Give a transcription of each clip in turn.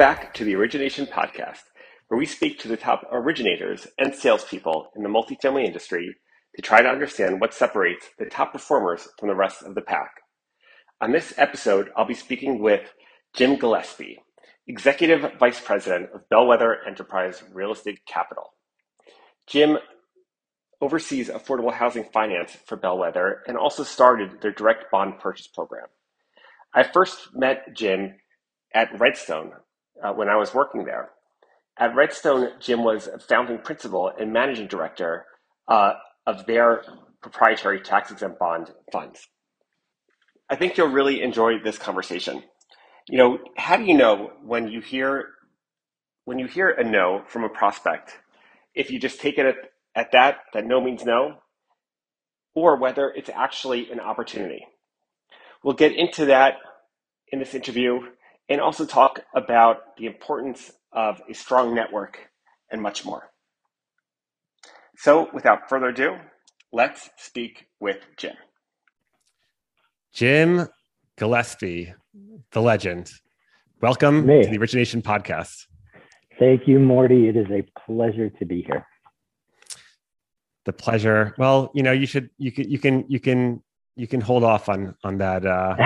Back to the Origination Podcast, where we speak to the top originators and salespeople in the multifamily industry to try to understand what separates the top performers from the rest of the pack. On this episode, I'll be speaking with Jim Gillespie, Executive Vice President of Bellwether Enterprise Real Estate Capital. Jim oversees affordable housing finance for Bellwether and also started their direct bond purchase program. I first met Jim at Redstone uh, when I was working there. At Redstone, Jim was a founding principal and managing director uh, of their proprietary tax exempt bond funds. I think you'll really enjoy this conversation. You know, how do you know when you hear when you hear a no from a prospect, if you just take it at, at that, that no means no, or whether it's actually an opportunity? We'll get into that in this interview and also talk about the importance of a strong network and much more. So, without further ado, let's speak with Jim. Jim Gillespie, the legend. Welcome Me. to the Origination Podcast. Thank you, Morty. It is a pleasure to be here. The pleasure. Well, you know, you should you can you can you can you can hold off on on that uh,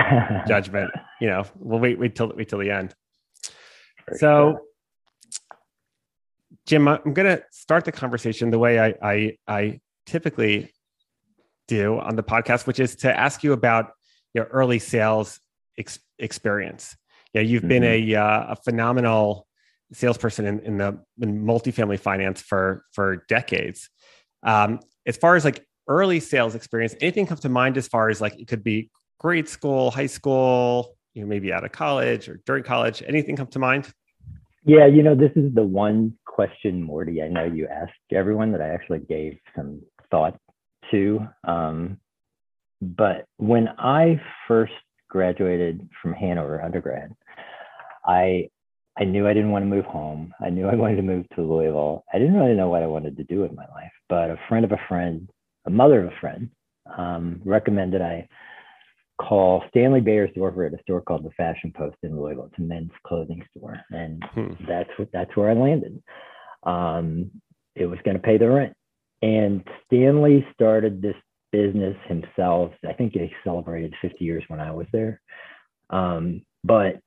judgment. You know, we'll wait wait till wait till the end. For so. Jim, I'm going to start the conversation the way I, I I typically do on the podcast, which is to ask you about your early sales ex- experience. Yeah, you've mm-hmm. been a uh, a phenomenal salesperson in, in the in multifamily finance for for decades. Um, as far as like early sales experience, anything comes to mind as far as like it could be grade school, high school, you know, maybe out of college or during college? Anything come to mind? Yeah, you know, this is the one question, Morty, I know you asked everyone that I actually gave some thought to. Um, but when I first graduated from Hanover undergrad, I I knew I didn't want to move home. I knew I wanted to move to Louisville. I didn't really know what I wanted to do with my life, but a friend of a friend a mother of a friend um, recommended I call Stanley Beyersdorfer at a store called the Fashion Post in Louisville. It's a men's clothing store, and hmm. that's that's where I landed. Um, it was going to pay the rent, and Stanley started this business himself. I think he celebrated 50 years when I was there, um, but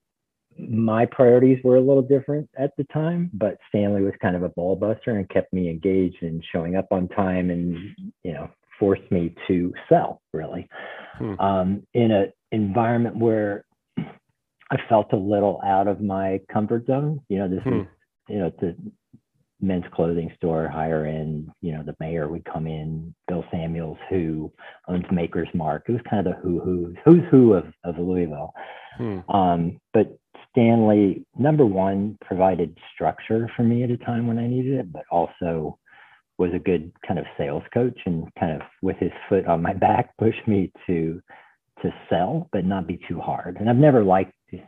my priorities were a little different at the time, but Stanley was kind of a ball buster and kept me engaged and showing up on time and, you know, forced me to sell really hmm. um, in an environment where I felt a little out of my comfort zone. You know, this hmm. is, you know, it's a men's clothing store, higher end, you know, the mayor would come in, Bill Samuels, who owns Maker's Mark. It was kind of the who who who's who of, of Louisville. Hmm. Um, but Stanley, number one, provided structure for me at a time when I needed it, but also was a good kind of sales coach and kind of with his foot on my back pushed me to to sell, but not be too hard. And I've never liked, you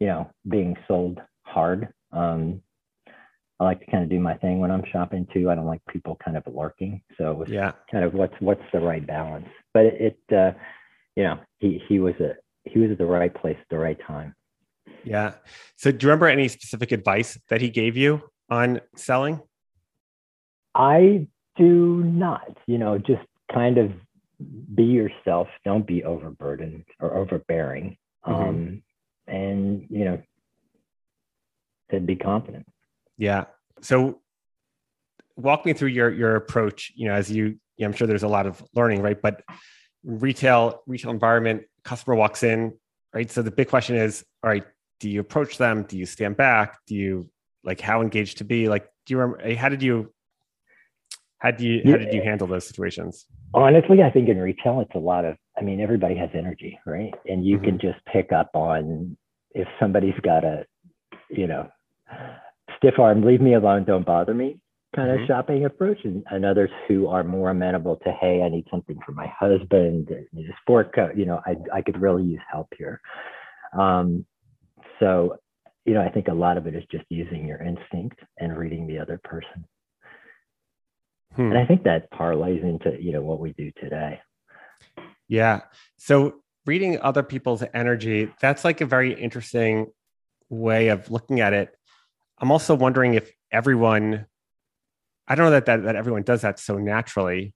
know, being sold hard. Um, I like to kind of do my thing when I'm shopping too. I don't like people kind of lurking. So it was yeah. kind of what's what's the right balance. But it, it uh, you know, he he was a he was at the right place at the right time. Yeah. So do you remember any specific advice that he gave you on selling? I do not, you know, just kind of be yourself. Don't be overburdened or overbearing. Mm-hmm. Um, and, you know, to be confident. Yeah. So walk me through your, your approach, you know, as you, you know, I'm sure there's a lot of learning, right? But retail, retail environment, customer walks in, right? So the big question is, all right, do you approach them do you stand back do you like how engaged to be like do you remember how did you how do you how did you handle those situations honestly i think in retail it's a lot of i mean everybody has energy right and you mm-hmm. can just pick up on if somebody's got a you know stiff arm leave me alone don't bother me kind of mm-hmm. shopping approach and, and, others who are more amenable to hey i need something for my husband need a sport coat you know i, I could really use help here um, so, you know, I think a lot of it is just using your instinct and reading the other person. Hmm. And I think that parlays into, you know, what we do today. Yeah. So reading other people's energy, that's like a very interesting way of looking at it. I'm also wondering if everyone, I don't know that that, that everyone does that so naturally,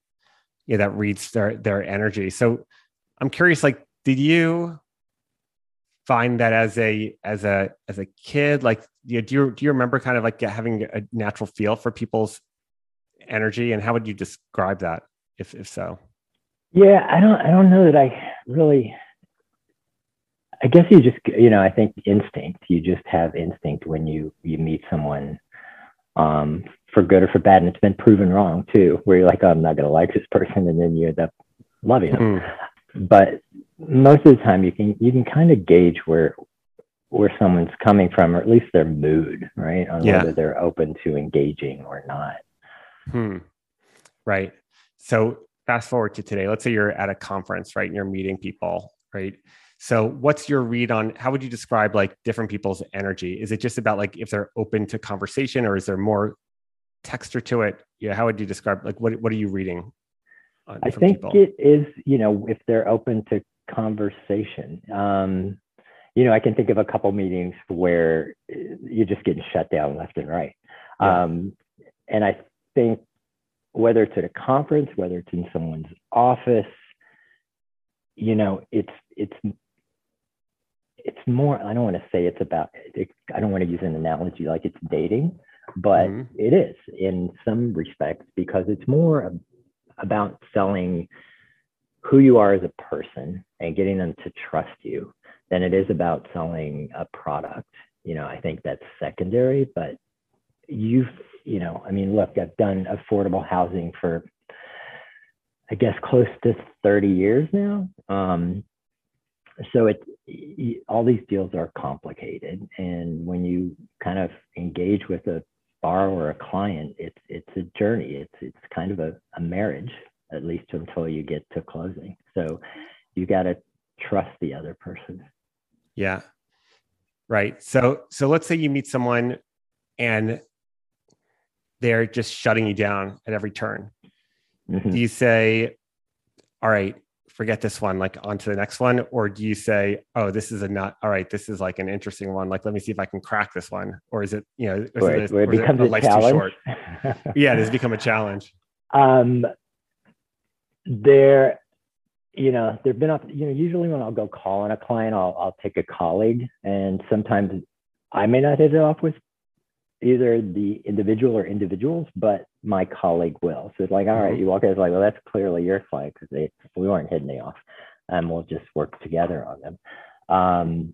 yeah, that reads their their energy. So I'm curious, like, did you find that as a as a as a kid, like, do you do you, do you remember kind of like having a natural feel for people's energy, and how would you describe that, if if so? Yeah, I don't I don't know that I really I guess you just, you know, I think instinct. You just have instinct when you you meet someone, um, for good or for bad, and it's been proven wrong too. Where you're like, oh, I'm not gonna like this person, and then you end up loving them. Mm-hmm. But most of the time, you can you can kind of gauge where where someone's coming from, or at least their mood, right, on yeah. whether they're open to engaging or not. Hmm. Right. So fast forward to today. Let's say you're at a conference, right, and you're meeting people, right so what's your read on how would you describe like different people's energy? Is it just about like if they're open to conversation or is there more texture to it? Yeah, how would you describe like what what are you reading? I think people? it is, you know, if they're open to conversation. Um, you know, I can think of a couple meetings where you're just getting shut down left and right. Yeah. Um, and I think whether it's at a conference, whether it's in someone's office, you know, it's it's it's more i don't want to say it's about it, i don't want to use an analogy like it's dating but mm-hmm. it is in some respects because it's more about selling who you are as a person and getting them to trust you than it is about selling a product you know i think that's secondary but you've you know i mean look i've done affordable housing for i guess close to 30 years now. Um, so it all these deals are complicated. And when you kind of engage with a borrower a client it's it's a journey. It's it's kind of a, a marriage at least until you get to closing. So you got to trust the other person. Yeah. Right. So so let's say you meet someone and they're just shutting you down at every turn mm-hmm. do you say all right forget this one, like on to the next one? Or do you say, oh, this is a not, all right, this is like an interesting one. Like, let me see if I can crack this one. Or is it, you know, where, it, where it becomes it, a challenge. yeah, it has become a challenge. Um, there, you know, there've been, you know, usually when I'll go call on a client, I'll, I'll take a colleague and sometimes I may not hit it off with either the individual or individuals, but my colleague will. So it's like, all right, mm-hmm. you walk in, it's like, well, that's clearly your client because they we weren't hitting it off, and we'll just work together on them. Um,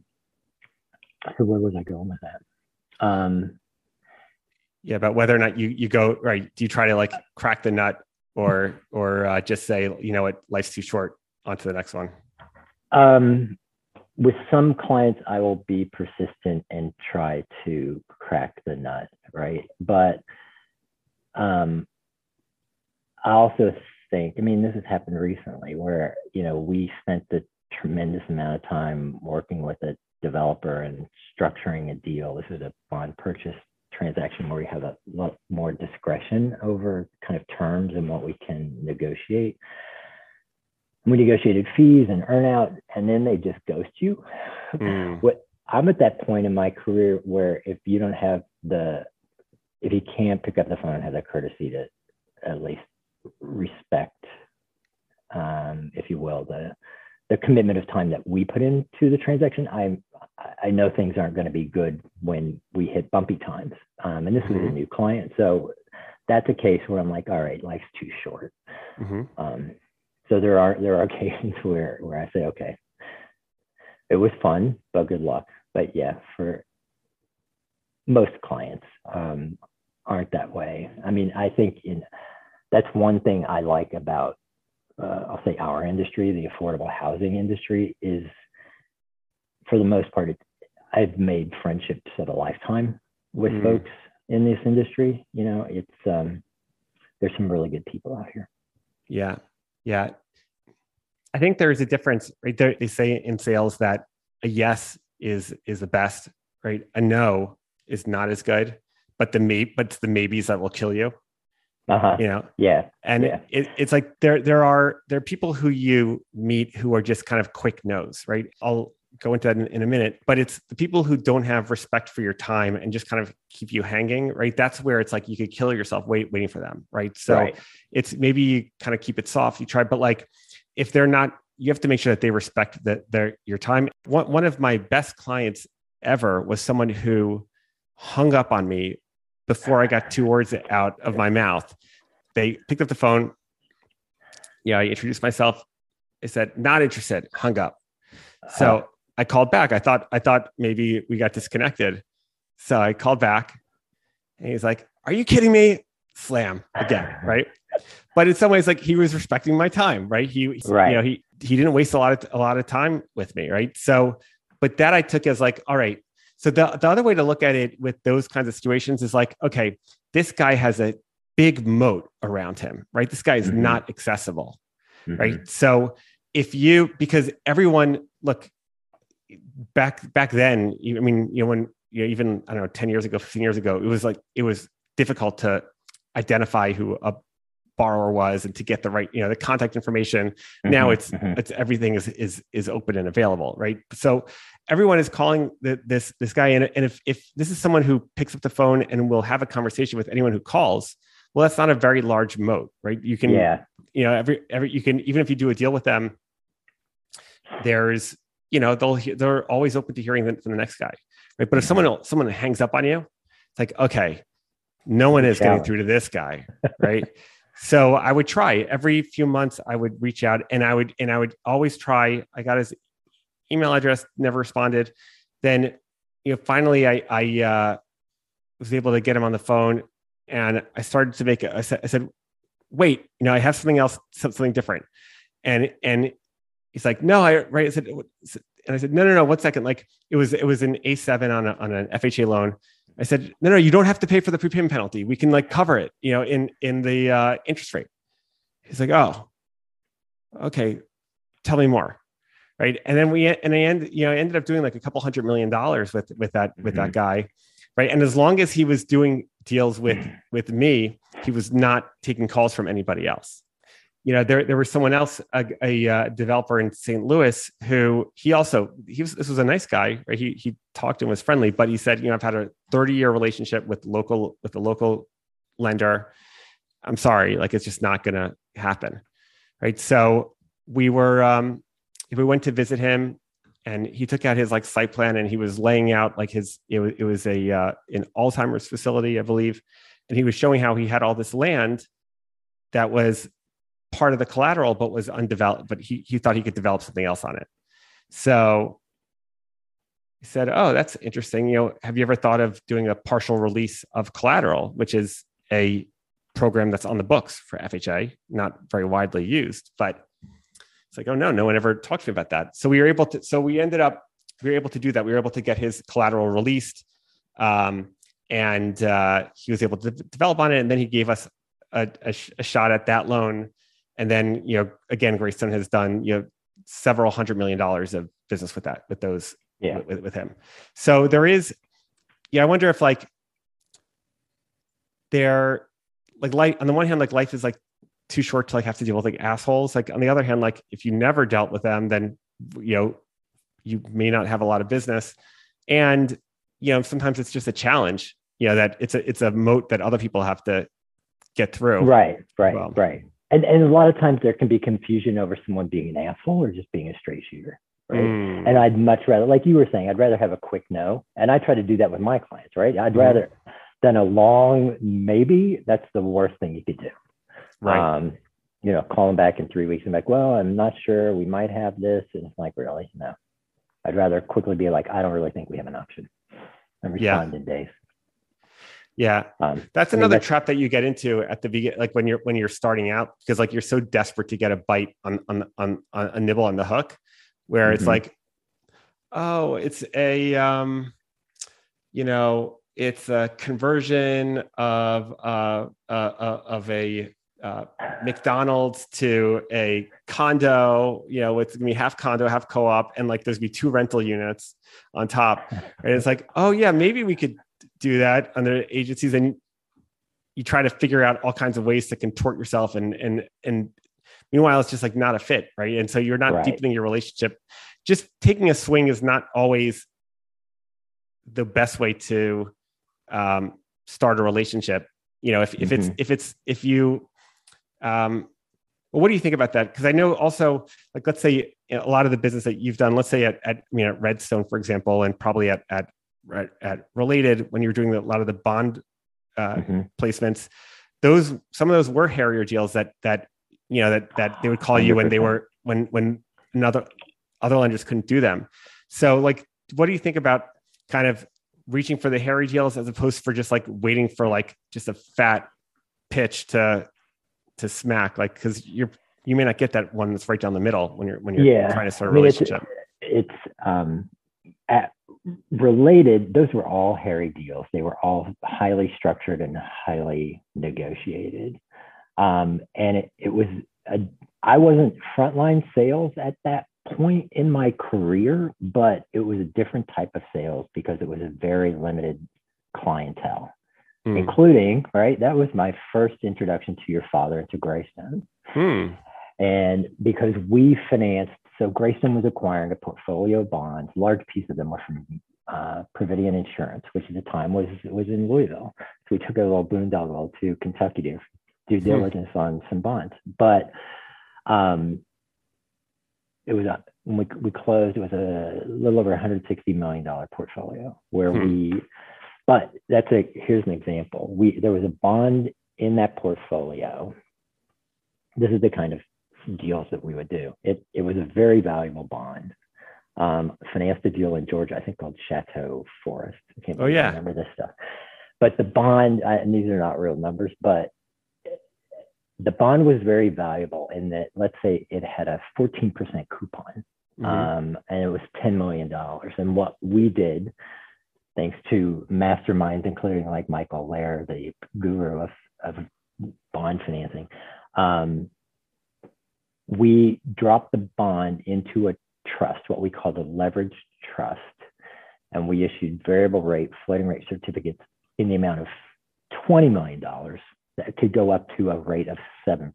so where was I going with that? Um, yeah, but whether or not you you go right, do you try to like crack the nut or or uh, just say, you know what, life's too short, on to the next one? Um, with some clients, I will be persistent and try to crack the nut, right? But um, I also think, I mean, this has happened recently where, you know, we spent a tremendous amount of time working with a developer and structuring a deal. This is a bond purchase transaction where we have a lot more discretion over kind of terms and what we can negotiate we negotiated fees and earnout, and then they just ghost you. Mm. What I'm at that point in my career where if you don't have the, if you can't pick up the phone and have the courtesy to at least respect, um, if you will, the the commitment of time that we put into the transaction, I I know things aren't going to be good when we hit bumpy times. Um, and this mm-hmm. is a new client, so that's a case where I'm like, all right, life's too short. Mm-hmm. Um, so there are there are occasions where where I say, okay, it was fun, but good luck. But yeah, for most clients um, aren't that way. I mean, I think in that's one thing I like about uh, I'll say our industry, the affordable housing industry, is for the most part, it, I've made friendships of a lifetime with mm. folks in this industry. You know, it's um, there's some really good people out here. Yeah, yeah. I think there's a difference, right? There, they say in sales that a yes is is the best, right? A no is not as good, but the may but the maybes that will kill you. Uh-huh. You know, yeah, and yeah. It, it's like there there are there are people who you meet who are just kind of quick no's, right? I'll go into that in, in, a minute. But it's the people who don't have respect for your time and just kind of keep you hanging, right? That's where it's like you could kill yourself wait, waiting for them, right? So right. it's maybe you kind of keep it soft. You try, but like if they're not, you have to make sure that they respect that their your time. One one of my best clients ever was someone who hung up on me before I got two words out of my mouth. They picked up the phone. Yeah, I introduced myself. I said, not interested, hung up. So I called back. I thought I thought maybe we got disconnected. So I called back and he's like, Are you kidding me? Slam again, right? But in some ways, like he was respecting my time, right? He, right. you know, he he didn't waste a lot of a lot of time with me, right? So, but that I took as like, all right. So the the other way to look at it with those kinds of situations is like, okay, this guy has a big moat around him, right? This guy is mm-hmm. not accessible, mm-hmm. right? So if you because everyone look back back then i mean you know when you know, even i don't know 10 years ago 15 years ago it was like it was difficult to identify who a borrower was and to get the right you know the contact information. Mm-hmm, now it's mm-hmm. it's everything is is is open and available right? So everyone is calling the, this this guy. In and if if this is someone who picks up the phone and will have a conversation with anyone who calls well that's not a very large moat right? You can yeah. you know every every you can even if you do a deal with them there's you know they'll they're always open to hearing from the next guy right? But if someone someone hangs up on you it's like okay no one is getting through to this guy right? So i would try. Every few months i would reach out and i would and i would always try. I got his email address never responded. Then you know finally i i uh, was able to get him on the phone and i started to make it I said, I said wait you know i have something else something different. And and he's like, no, I right. I said, and I said, no, no, no. One second. Like it was, it was an A7 on a, on an FHA loan. I said, no, no, you don't have to pay for the prepayment penalty. We can like cover it, you know, in in the uh, interest rate. He's like, oh, okay. Tell me more, right? And then we and I end, you know, I ended up doing like a couple hundred million dollars with with that with mm-hmm. that guy, right? And as long as he was doing deals with with me, he was not taking calls from anybody else you know, there there was someone else, a, a uh, developer in St. Louis, who he also he was this was a nice guy, right? He he talked and was friendly, but he said, you know, I've had a 30 year relationship with local with the local lender. I'm sorry, like it's just not going to happen, right? So we were um, we went to visit him, and he took out his like site plan, and he was laying out like his it was, it was a uh, an Alzheimer's facility, I believe, and he was showing how he had all this land that was part of the collateral, but was undeveloped, but he, he thought he could develop something else on it. So he said, Oh, that's interesting. You know, have you ever thought of doing a partial release of collateral, which is a program that's on the books for FHA, not very widely used, but it's like, oh no, no one ever talked to me about that. So we were able to, so we ended up, we were able to do that. We were able to get his collateral released. Um, and uh, he was able to develop on it. And then he gave us a, a, a shot at that loan and then you know again greystone has done you know several hundred million dollars of business with that with those yeah. with, with him. So there is yeah i wonder if like they're like life on the one hand like life is like too short to like have to deal with like assholes. Like on the other hand like if you never dealt with them then you know you may not have a lot of business. And you know sometimes it's just a challenge you know that it's a it's a moat that other people have to get through. Right right well. right and, and a lot of times there can be confusion over someone being an asshole or just being a straight shooter right? Mm. and i'd much rather like you were saying i'd rather have a quick no. And i try to do that with my clients right? I'd mm. rather than a long maybe that's the worst thing you could do. Right. Um, you know call them back in three weeks and like well i'm not sure. We might have this. And it's like really? No. I'd rather quickly be like i don't really think we have an option. And respond yeah. in days yeah, um, that's another trap that you get into at the beginning, like when you're when you're starting out, because like you're so desperate to get a bite on on on, on a nibble on the hook, where mm-hmm. it's like, oh, it's a um, you know, it's a conversion of uh, uh, uh of a uh, McDonald's to a condo, you know, it's gonna be half condo, half co-op, and like there's gonna be two rental units on top. And it's like, oh yeah, maybe we could do that under agencies and you try to figure out all kinds of ways to contort yourself and and and meanwhile it's just like not a fit right and so you're not right. deepening your relationship just taking a swing is not always the best way to um, start a relationship. You know, if, if it's Mhm. if it's if you um, well, what do you think about that? Because I know also, like, let's say a lot of the business that you've done, let's say at, at you know, Redstone, for example, and probably at at at, at Related when you're doing a lot of the bond uh, Mhm. placements, those some of those were hairier deals that that you know that that they would call you when they were when when another other lenders couldn't do them. So, like, what do you think about kind of reaching for the hairy deals as opposed for just like waiting for like just a fat pitch to to smack like because you're you may not get that one that's right down the middle when you're when you're Yeah. trying to start a I mean, it's- relationship. it's um, at, related. Those were all hairy deals. They were all highly structured and highly negotiated. Um, and it, it was I wasn't frontline sales at that point in my career, but it was a different type of sales because it was a very limited clientele, Hmm. including right. That was my first introduction to your father and to Greystone. Hmm. And because we financed, so Greystone was acquiring a portfolio of bonds, large piece of them were from uh, Providian Insurance, which at the time was was in Louisville. So we took a little boondoggle to Kentucky to do Hmm. diligence on some bonds. But um, it was a, when we, we closed, it was a little over 160 million dollar portfolio where Hmm. we. But that's a here's an example. We there was a bond in that portfolio. This is the kind of deals that we would do. It it was a very valuable bond. Um, financed a deal in Georgia, I think called Chateau Forest. I can't Oh, yeah. remember this stuff. But the bond, I, and these are not real numbers, but the bond was very valuable in that, let's say it had a 14% coupon Mhm. um, and it was $10 million. And what we did, thanks to masterminds, including like Michael Lair, the guru of, of bond financing, um, we dropped the bond into a trust, what we call the leveraged trust. And we issued variable rate, floating rate certificates in the amount of $20 million that could go up to a rate of 7%.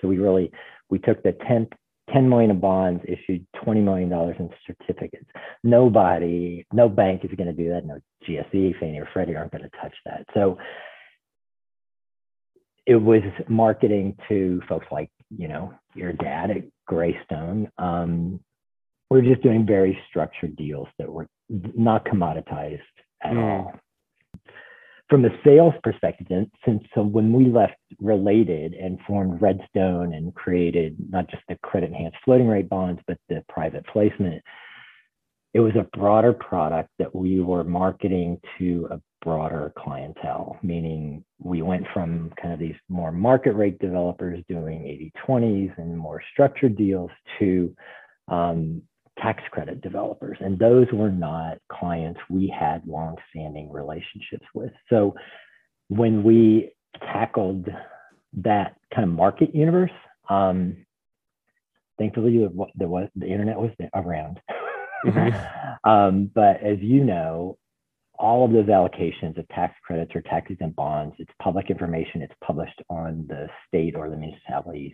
So we really, we took the 10, 10 million of bonds, issued $20 million in certificates. Nobody, no bank is going to do that. No GSE, Fannie or Freddie aren't going to touch that. So it was marketing to folks like, you know, your dad at Greystone. Um, we're just doing very structured deals that were not commoditized at Mm. all. From a sales perspective, since so when we left Related and formed Redstone and created not just the credit enhanced floating rate bonds, but the private placement, it was a broader product that we were marketing to a broader clientele, meaning we went from kind of these more market rate developers doing 80 20s and more structured deals to um, tax credit developers. And those were not clients we had long-standing relationships with. So when we tackled that kind of market universe, um, thankfully the internet was around. Mhm. um, but as you know, all of those allocations of tax credits or taxes exempt bonds, it's public information. It's published on the state or the municipality's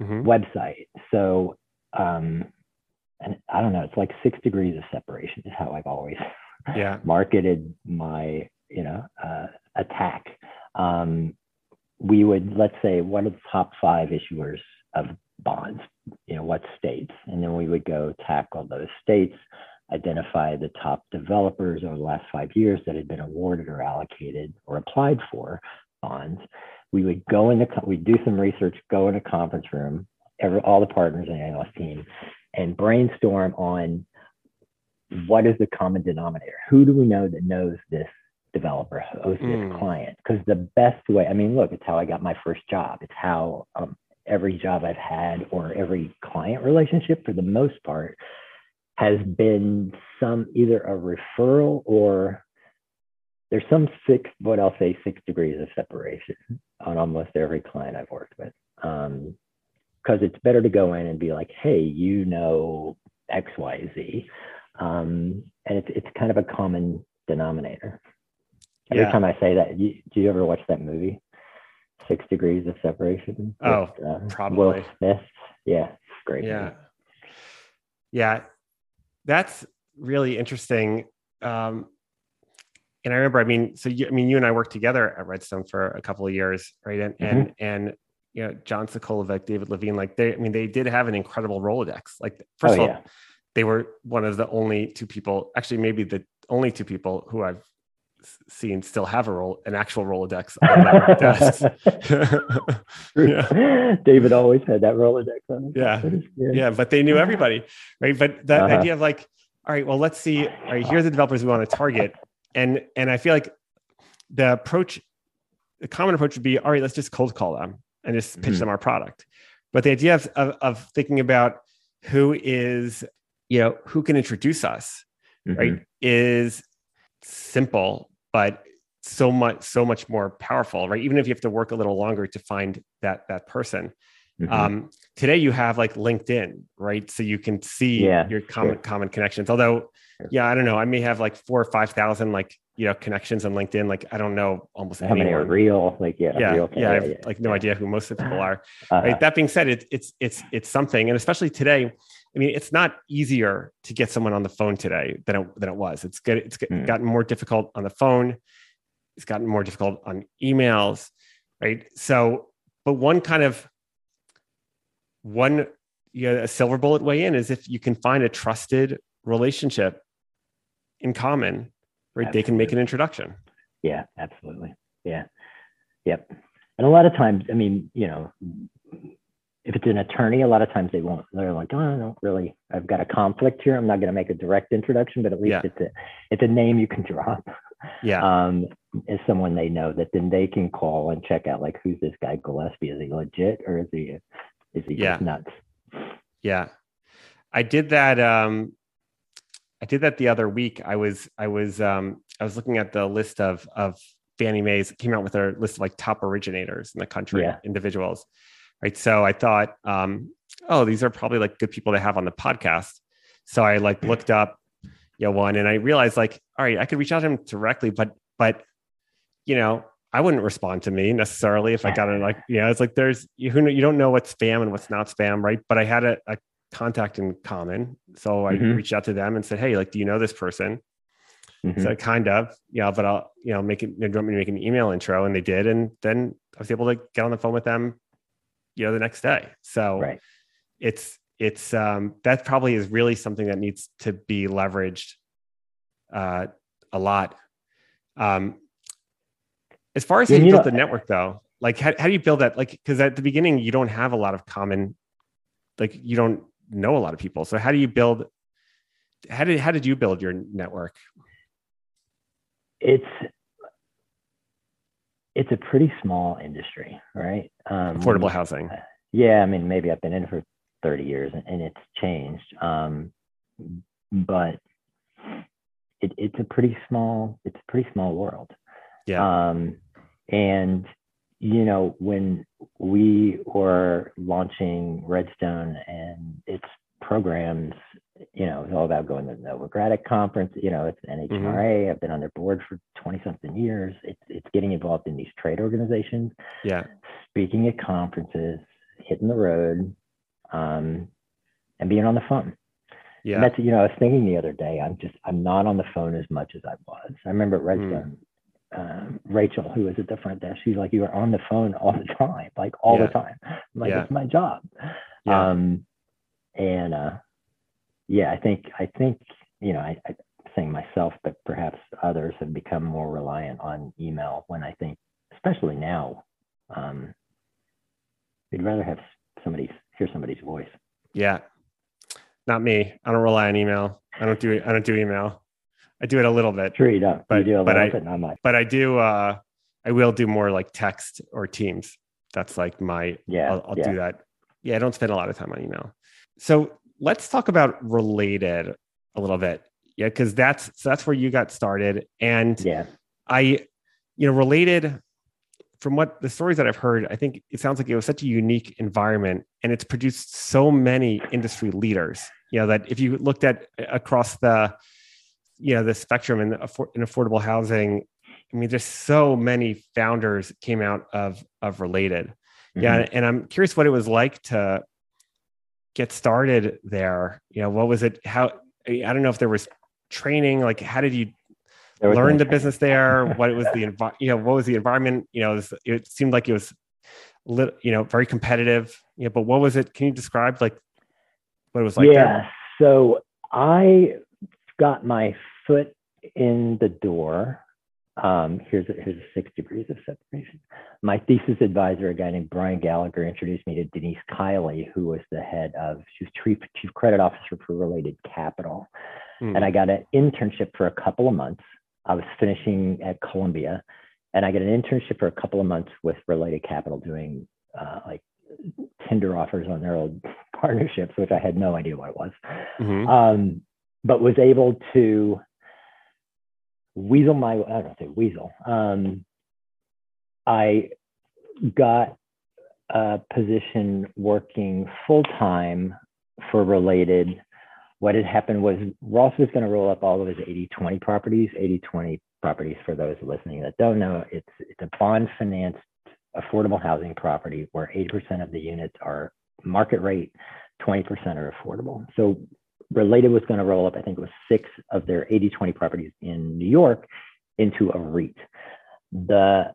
Mhm. website. So, um, and I don't know, it's like six degrees of separation is how I've always Yeah. marketed my, you know, uh, attack. Um, we would, let's say, what are the top five issuers of bonds? You know, what states? And then we would go tackle those states, identify the top developers over the last five years that had been awarded or allocated or applied for bonds. We would go in the, we'd do some research, go in a conference room, every, all the partners and analyst team, and brainstorm on what is the common denominator? Who do we know that knows this developer, knows this Mm. client? Because the best way, I mean, look, it's how I got my first job. It's how um, every job I've had or every client relationship, for the most part, has been some either a referral or there's some six, what I'll say, six degrees of separation on almost every client I've worked with. Um, because it's better to go in and be like, hey, you know X, Y, Z. Um, and it's, it's kind of a common denominator. Every Yeah. time I say that, you, do you ever watch that movie, Six Degrees of Separation? Oh, with, uh, probably. Will Smith. Yeah, great. Yeah. movie. Yeah. that's really interesting. Um, and I remember, I mean, so you, I mean, you and I worked together at Redstone for a couple of years, right? And Mm-hmm. and and you know, John Sokolovic, David Levine, like they, I mean, they did have an incredible Rolodex. Like, first oh of all, yeah, they were one of the only two people, actually, maybe the only two people who I've seen still have a roll, an actual Rolodex on their desks. yeah. David always had that Rolodex on his Yeah. yeah. yeah, but they knew everybody, right? But that Uh-huh. idea of like, all right, well, let's see. All right, here are the developers we want to target, and and I feel like the approach, the common approach would be, all right, let's just cold call them and just pitch Mhm. them our product. But the idea of, of of thinking about who is, you know, who can introduce us, Mhm. right, is simple, but so much so much more powerful, right? Even if you have to work a little longer to find that that person Mhm. um, today you have like linkedin right so you can see Yeah, your common sure. common connections although yeah i don't know i may have like four or five thousand like you know connections on linkedin like i don't know almost How many are real? Like yeah, yeah real, yeah, I have like no yeah. idea who most of the people are Uh-huh. right that being said it, it's it's it's something and especially today i mean it's not easier to get someone on the phone today than it, than it was it's good it's Mm. gotten more difficult on the phone it's gotten more difficult on emails right so but one kind of one you know, a silver bullet way in is if you can find a trusted relationship in common right they can make an introduction Yeah, absolutely. Yeah. Yep. And a lot of times, I mean, you know, if it's an attorney, a lot of times they won't. They're like, oh, I don't really. I've got a conflict here. I'm not going to make a direct introduction, but at least Yeah. it's a it's a name you can drop. yeah Um, as someone they know that then they can call and check out like who's this guy Gillespie? Is he legit or is he is he Yeah. just nuts? Yeah. I did that um I did that the other week. I was I was um I was looking at the list of of Fannie Mae's came out with their list of like top originators in the country, Yeah. individuals. Right. So I thought, um, oh, these are probably like good people to have on the podcast. So I like looked up, you know, one and I realized like, all right, I could reach out to him directly, but but you know, I wouldn't respond to me necessarily if I got it like, you know, it's like there's you who know, you don't know what's spam and what's not spam, right? But I had a, a contact in common. So I Mhm. reached out to them and said, Hey, like, do you know this person? Mhm. So kind of, yeah, but I'll, you know, make it, you know, do you want me to make an email intro? And they did. And then I was able to get on the phone with them, you know, the next day. So Right. it's, it's, um, that probably is really something that needs to be leveraged, uh, a lot. Um, as far as how you you built know- the network though, like how, how do you build that? Like, cause at the beginning you don't have a lot of common, like you don't know a lot of people. So how do you build, how did, how did you build your network? It's it's a pretty small industry, right? Um, Affordable housing. Yeah, I mean, maybe I've been in for 30 years and, and it's changed. Um, but it, it's a pretty small, it's a pretty small world. Yeah. Um, and, you know, when we were launching Redstone and its programs, you know, it's all about going to the Novogradac conference, you know, it's NH&RA. I've been on their board for 20 something years. It's, it's getting involved in these trade organizations Yeah. speaking at conferences, hitting the road, um, and being on the phone. And Yeah. that's you know, I was thinking the other day, I'm just I'm not on the phone as much as I was. I remember at Redstone, um, Rachel, who was at the front desk, she's like, you are on the phone all the time, like all Yeah. the time. I'm like, Yeah. it's my job. Yeah. Um, and uh, yeah, I think I think you know, I, I saying myself, but perhaps others have become more reliant on email when I think, especially now, um, they'd rather have somebody hear somebody's voice. Yeah. Not me. I don't rely on email. I don't do I don't do email. I do it a little bit, Sure, you don't. But- you do a but little I- bit, not much. but I do uh I will do more like text or teams. That's like my Yeah, I'll, I'll yeah. do that. Yeah, I don't spend a lot of time on email. So let's talk about related a little bit. Yeah, because that's so that's where you got started. And Yeah, I, you know, related from what the stories that I've heard, I think it sounds like it was such a unique environment and it's produced so many industry leaders. You know, that if you looked at across the, you know, the spectrum in, in affordable housing, I mean, there's so many founders came out of of related. Yeah, Mhm. and I'm curious what it was like to get started there. You know, what was it? How I don't know if there was training. Like, how did you learn the business there? What was the envi- you know what was the environment? You know, it, was- it seemed like it was, lit, you know, very competitive. You know, but what was it? Can you describe like what it was like? yeah. there? So I got my foot in the door. Um, here's a, here's a six degrees of separation. My thesis advisor, a guy named Brian Gallagher, introduced me to Denise Kiley, who was the head of she was chief chief credit officer for Related Capital, Hmm. and I got an internship for a couple of months. I was finishing at Columbia, and I got an internship for a couple of months with Related Capital doing uh, like tender offers on their old partnerships, which I had no idea what it was Mhm. um, but was able to weasel my I don't know say weasel. Um, I got a position working full time for related. What had happened was Ross was going to roll up all of his 80-20 properties. 80-20 properties, for those listening that don't know, it's it's a bond financed affordable housing property where 80% of the units are market rate, 20% are affordable. So Related was going to roll up, I think it was six of their 80 20 properties in New York into a REIT. The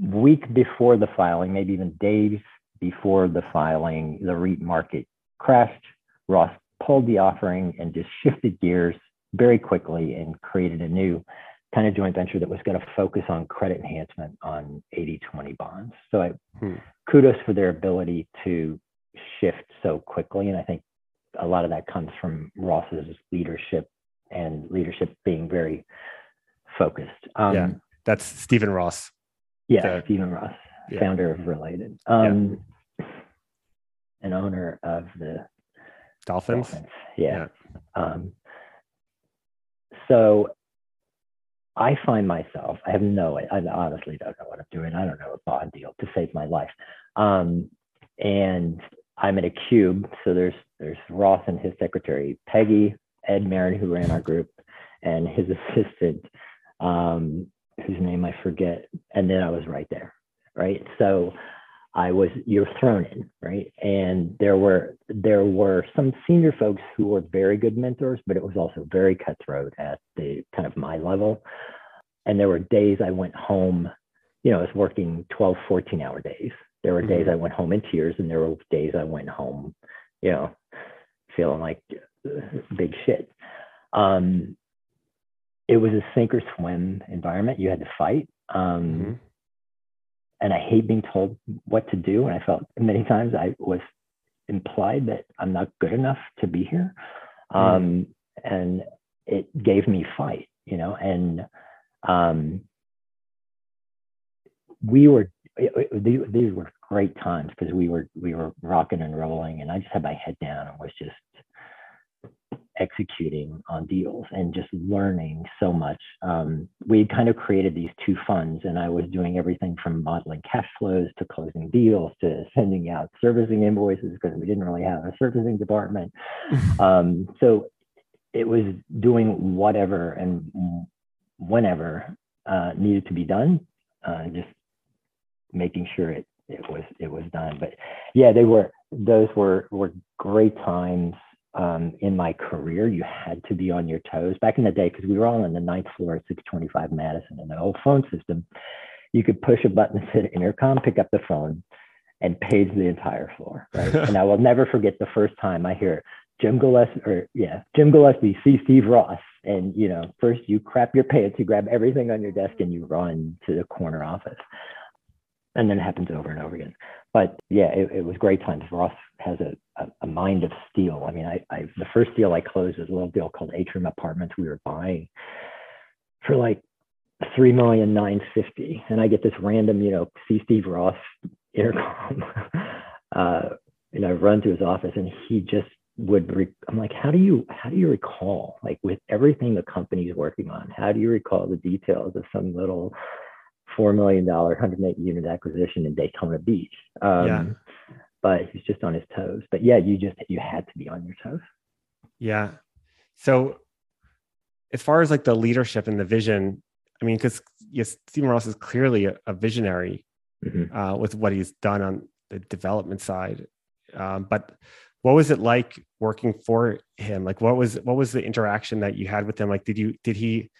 week before the filing, maybe even days before the filing, the REIT market crashed. Ross pulled the offering and just shifted gears very quickly and created a new kind of joint venture that was going to focus on credit enhancement on 80 20 bonds. So I Hmm. kudos for their ability to shift so quickly. And I think a lot of that comes from Ross's leadership and leadership being very focused. Um, Yeah. That's Stephen Ross. yeah, The- Stephen Ross, Yeah. founder of Related, um, and owner of the Dolphins. Dolphins. Yeah. Um, so I find myself, I have no, I honestly don't know what I'm doing. I don't know a bond deal to save my life. Um, and I'm in a cube. So there's, there's Ross and his secretary, Peggy, Ed Marin, who ran our group, and his assistant, um, whose name I forget. And then I was right there. Right. So I was you're thrown in, right? And there were there were some senior folks who were very good mentors, but it was also very cutthroat at the kind of my level. And there were days I went home, you know, I was working 12, 14 hour days. There were days Mhm. I went home in tears, and there were days I went home, you know, feeling like uh, big shit. Um, it was a sink or swim environment. You had to fight. Um, Mhm. and I hate being told what to do. And I felt many times I was implied that I'm not good enough to be here. Um, and it gave me fight, you know, and um, we were, it- it- these were great times because we were, we were rocking and rolling and I just had my head down and was just executing on deals and just learning so much. Um, we kind of created these two funds, and I was doing everything from modeling cash flows to closing deals to sending out servicing invoices because we didn't really have a servicing department. Um, so it was doing whatever and whenever uh, needed to be done, uh, just making sure it it was it was done. But yeah, they were those were were great times um, in my career. You had to be on your toes back in the day because we were all on the ninth floor at 625 Madison and the old phone system. You could push a button that said intercom, pick up the phone, and page the entire floor. Right. and I will never forget the first time I hear Jim Gillespie, or yeah, Jim Gillespie, see Steve Ross, and you know, first you crap your pants, you grab everything on your desk, and you run to the corner office and then it happens over and over again. But yeah, it, it was great times. Ross has a, a, a mind of steel. I mean, I, I the first deal I closed was a little deal called Atrium Apartments. We were buying for like three million nine fifty, and I get this random, you know, see Steve Ross intercom. uh, you know, run to his office, and he just would. Re- I'm like, how do you how do you recall like with everything the company's working on? How do you recall the details of some little four million dollar 108 unit acquisition in Daytona Beach. Um, Yeah. But he's just on his toes. But yeah, you just you had to be on your toes. Yeah. So, as far as like the leadership and the vision, I mean, because yes, Stephen Ross is clearly a, a visionary Mhm. uh, with what he's done on the development side. Um, but what was it like working for him? Like, what was what was the interaction that you had with him? Like, did you did he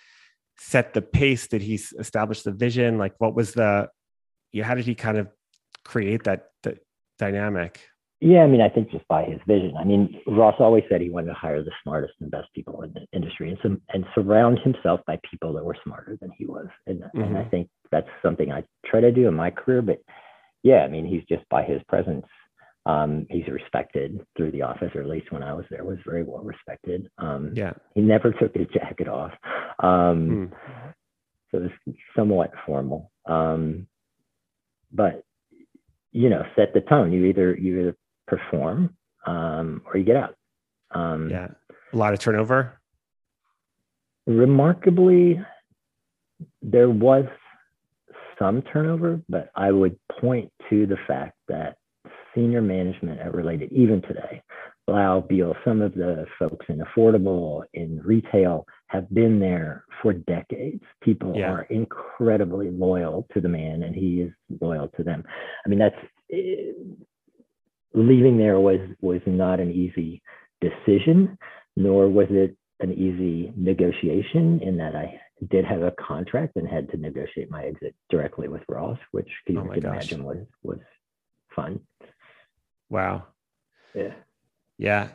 set the pace? Did he establish the vision? Like, what was the you? How did he kind of create that, that dynamic? Yeah, I mean, I think just by his vision. I mean, Ross always said he wanted to hire the smartest and best people in the industry and, some, and surround himself by people that were smarter than he was. And, mm-hmm. and I mm-hmm. think that's something I try to do in my career. But yeah, I mean, he's just by his presence, um, he's respected through the office, or at least when I was there, was very well respected. Um, yeah, he never took his jacket off, um, mm. so it was somewhat formal. Um, but you know, set the tone. You either you either perform um, or you get out. Um, yeah, a lot of turnover. Remarkably, there was some turnover, but I would point to the fact that senior management at Related, even today, Blau, Beal, some of the folks in affordable, in retail, have been there for decades. People yeah. are incredibly loyal to the man, and he is loyal to them. I mean, that's eh, leaving there was was not an easy decision, nor was it an easy negotiation. In that I did have a contract and had to negotiate my exit directly with Ross, which oh you oh can gosh. imagine was was fun. Wow. Yeah. Yeah.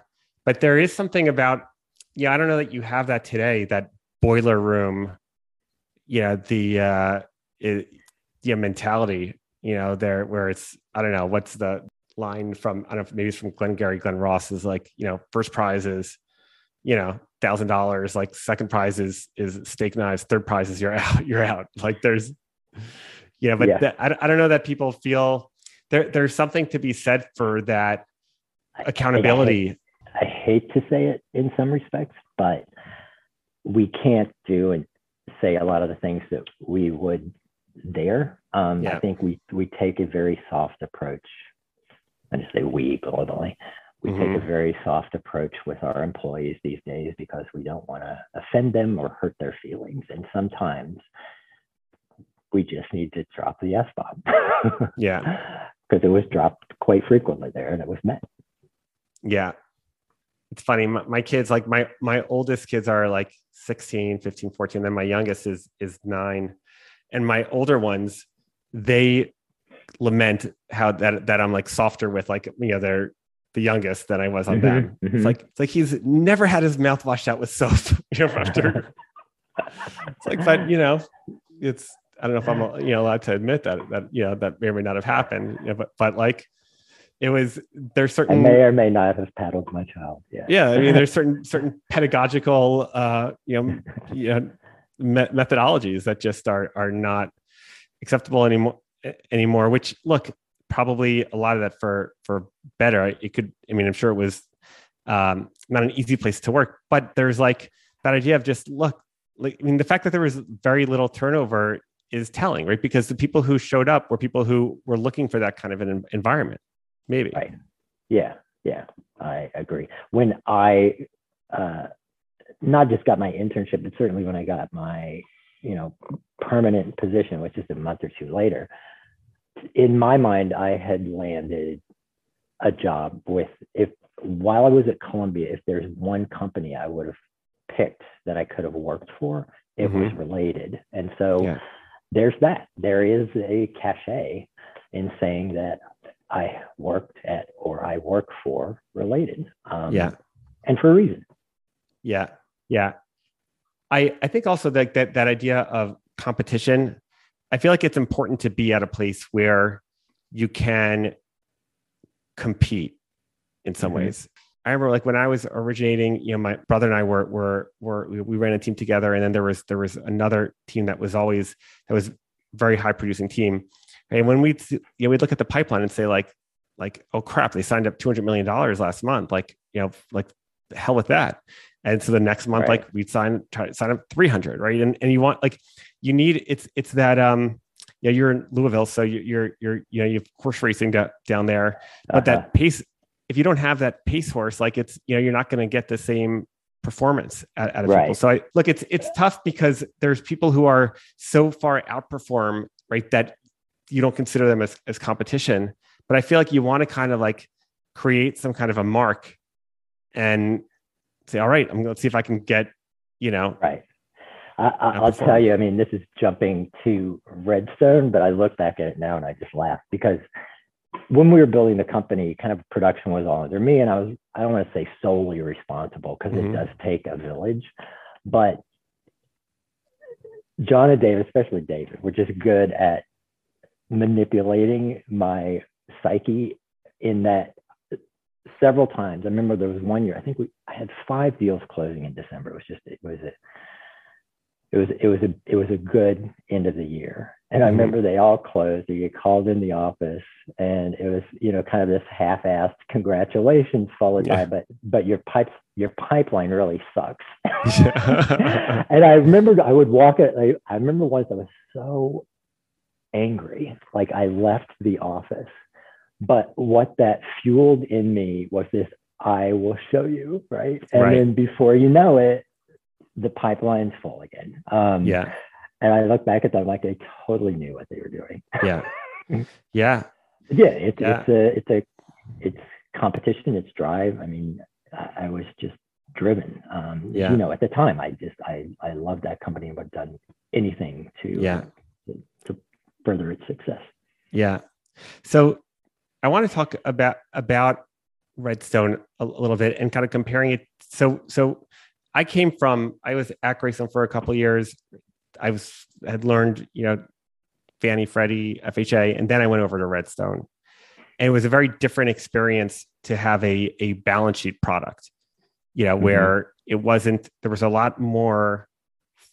But there is something about, yeah, I don't know that you have that today, that boiler room, yeah, the uh it, yeah, mentality, you know, there where it's I don't know, what's the line from I don't know maybe it's from Glengarry Glen Ross is like, you know, first prize is, you know, thousand dollars, like second prize is is steak knives, third prize is you're out, you're out. Like there's yeah, but yeah. I, I don't know that people feel there there's something to be said for that accountability. I, I, hate to say it in some respects, but we can't do and say a lot of the things that we would there. Um, yeah. I think we we take a very soft approach. I just say we globally. We mm-hmm. take a very soft approach with our employees these days because we don't want to offend them or hurt their feelings. And sometimes we just need to drop the S bomb. yeah. Because it was dropped quite frequently there and it was met. Yeah. It's funny. My, my, kids, like my my oldest kids are like 16, 15, 14. Then my youngest is is nine. And my older ones, they lament how that that I'm like softer with like you know they're the youngest than I was on mm-hmm, them. Mm-hmm. It's like it's like he's never had his mouth washed out with soap. You know, after it's like, but you know, it's I don't know if I'm you know allowed to admit that that you know that may or may not have happened. You know, but but like it was there's certain I may or may not have paddled my child. Yeah. Yeah. I mean, there's certain certain pedagogical uh, you know, you know me- methodologies that just are are not acceptable anymore anymore. Which look, probably a lot of that for for better. It could. I mean, I'm sure it was um, not an easy place to work, but there's like that idea of just look. Like, I mean, the fact that there was very little turnover is telling, right? Because the people who showed up were people who were looking for that kind of an environment maybe. Right. Yeah. Yeah. I agree. When I uh, not just got my internship, but certainly when I got my, you know, permanent position, which is a month or two later, in my mind, I had landed a job with if while I was at Columbia, if there's one company I would have picked that I could have worked for, it mm-hmm. was related. And so yeah. There's that. There is a cachet in saying that I worked at or I work for related. Um, yeah. And for a reason. Yeah. Yeah. I, I think also that, that that idea of competition, I feel like it's important to be at a place where you can compete in some mm-hmm. ways. I remember like when I was originating, you know, my brother and I were were were we ran a team together, and then there was there was another team that was always that was very high producing team, and when we, you know, we'd look at the pipeline and say like, like, oh crap, they signed up two hundred million dollars last month. Like, you know, like hell with that. And so the next month, right. like we'd sign try to sign up three hundred, right? And and you want like you need it's it's that um yeah you're in Louisville, so you, you're you're you know you have horse racing down there, but uh-huh. that pace if you don't have that pace horse, like it's you know you're not going to get the same performance out, out of right. people. So I look, it's it's tough because there's people who are so far outperform right that you don't consider them as, as competition but i feel like you want to kind of like create some kind of a mark and say, all right, I'm going to see if I can get, you know, right. I, will tell you, I mean, this is jumping to Redstone, but I look back at it now and I just laugh because when we were building the company, kind of production was all under me, and I was I don't want to say solely responsible because mm-hmm. it does take a village, but John and David, especially David, were just good at manipulating my psyche in that several times. I remember there was one year, I think we I had five deals closing in December. It was just it was a it was it was a it was a good end of the year. And I mm-hmm. remember they all closed. You get called in the office, and it was you know kind of this half-assed congratulations followed yeah. by but but your pipe your pipeline really sucks. and I remember I would walk it. I, I remember once I was so angry, like I left the office. But what that fueled in me was this I will show you, right? And right. then before you know it, the pipeline's full again. Um, yeah. And I look back at them like they totally knew what they were doing. Yeah. yeah. Yeah. It's yeah. it's a it's a it's competition. It's drive. I mean, I, I was just driven. Um, yeah. You know, at the time, I just I I loved that company and would have done anything to yeah to, to further its success. Yeah. So I want to talk about about Redstone a, a little bit and kind of comparing it. So so I came from I was at Greystone for a couple years. I was had learned you know Fannie, Freddie, FHA, and then I went over to Redstone, and it was a very different experience to have a a balance sheet product. You know mm-hmm. where it wasn't there was a lot more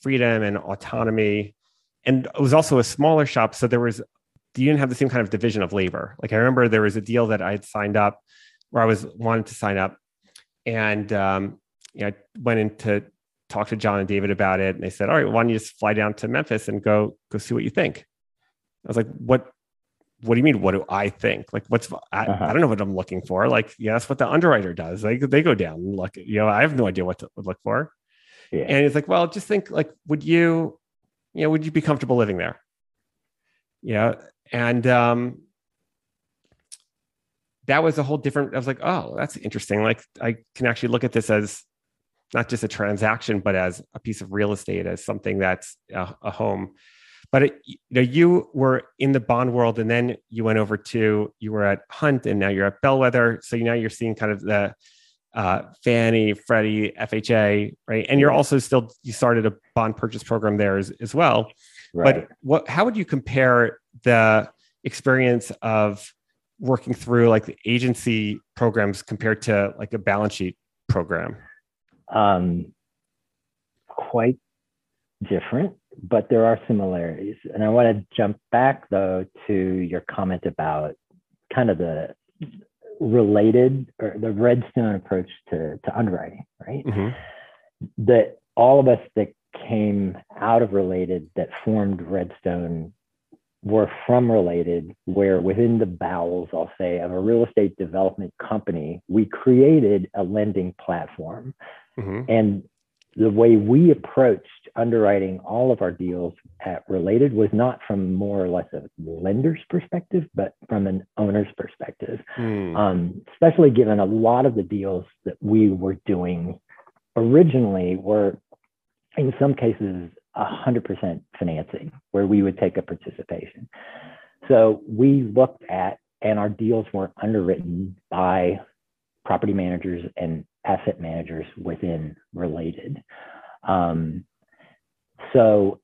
freedom and autonomy, and it was also a smaller shop, so there was you didn't have the same kind of division of labor. Like I remember there was a deal that I had signed up where I was wanted to sign up, and um, you know, I went in to talk to John and David about it, and they said, "All right, why don't you just fly down to Memphis and go go see what you think?" I was like, "What? What do you mean? What do I think? Like, what's I, uh-huh. I don't know what I'm looking for. Like, yeah, that's what the underwriter does. Like, they go down and look. You know, I have no idea what to look for." Yeah. And he's like, "Well, just think. Like, would you, you know, would you be comfortable living there?" You know, and um, that was a whole different. I was like, "Oh, that's interesting. Like, I can actually look at this as not just a transaction, but as a piece of real estate, as something that's a, a home. But it, you know, you were in the bond world, and then you went over to you were at Hunt, and now you're at Bellwether. So now you're seeing kind of the uh, Fannie, Freddie, FHA, right? And you're also still you started a bond purchase program there as, as well. Right. But what? How would you compare the experience of working through like the agency programs compared to like a balance sheet program? Um, quite different, but there are similarities. And I want to jump back though to your comment about kind of the related or the redstone approach to, to underwriting, right? Mm-hmm. That all of us that came out of related that formed redstone were from related where within the bowels i'll say of a real estate development company we created a lending platform Mm-hmm. And the way we approached underwriting all of our deals at Related was not from more or less a lender's perspective, but from an owner's perspective. Mm. Um, especially given a lot of the deals that we were doing originally were, in some cases, 100% financing, where we would take a participation. So we looked at, and our deals were underwritten by property managers and asset managers within related. Um, so,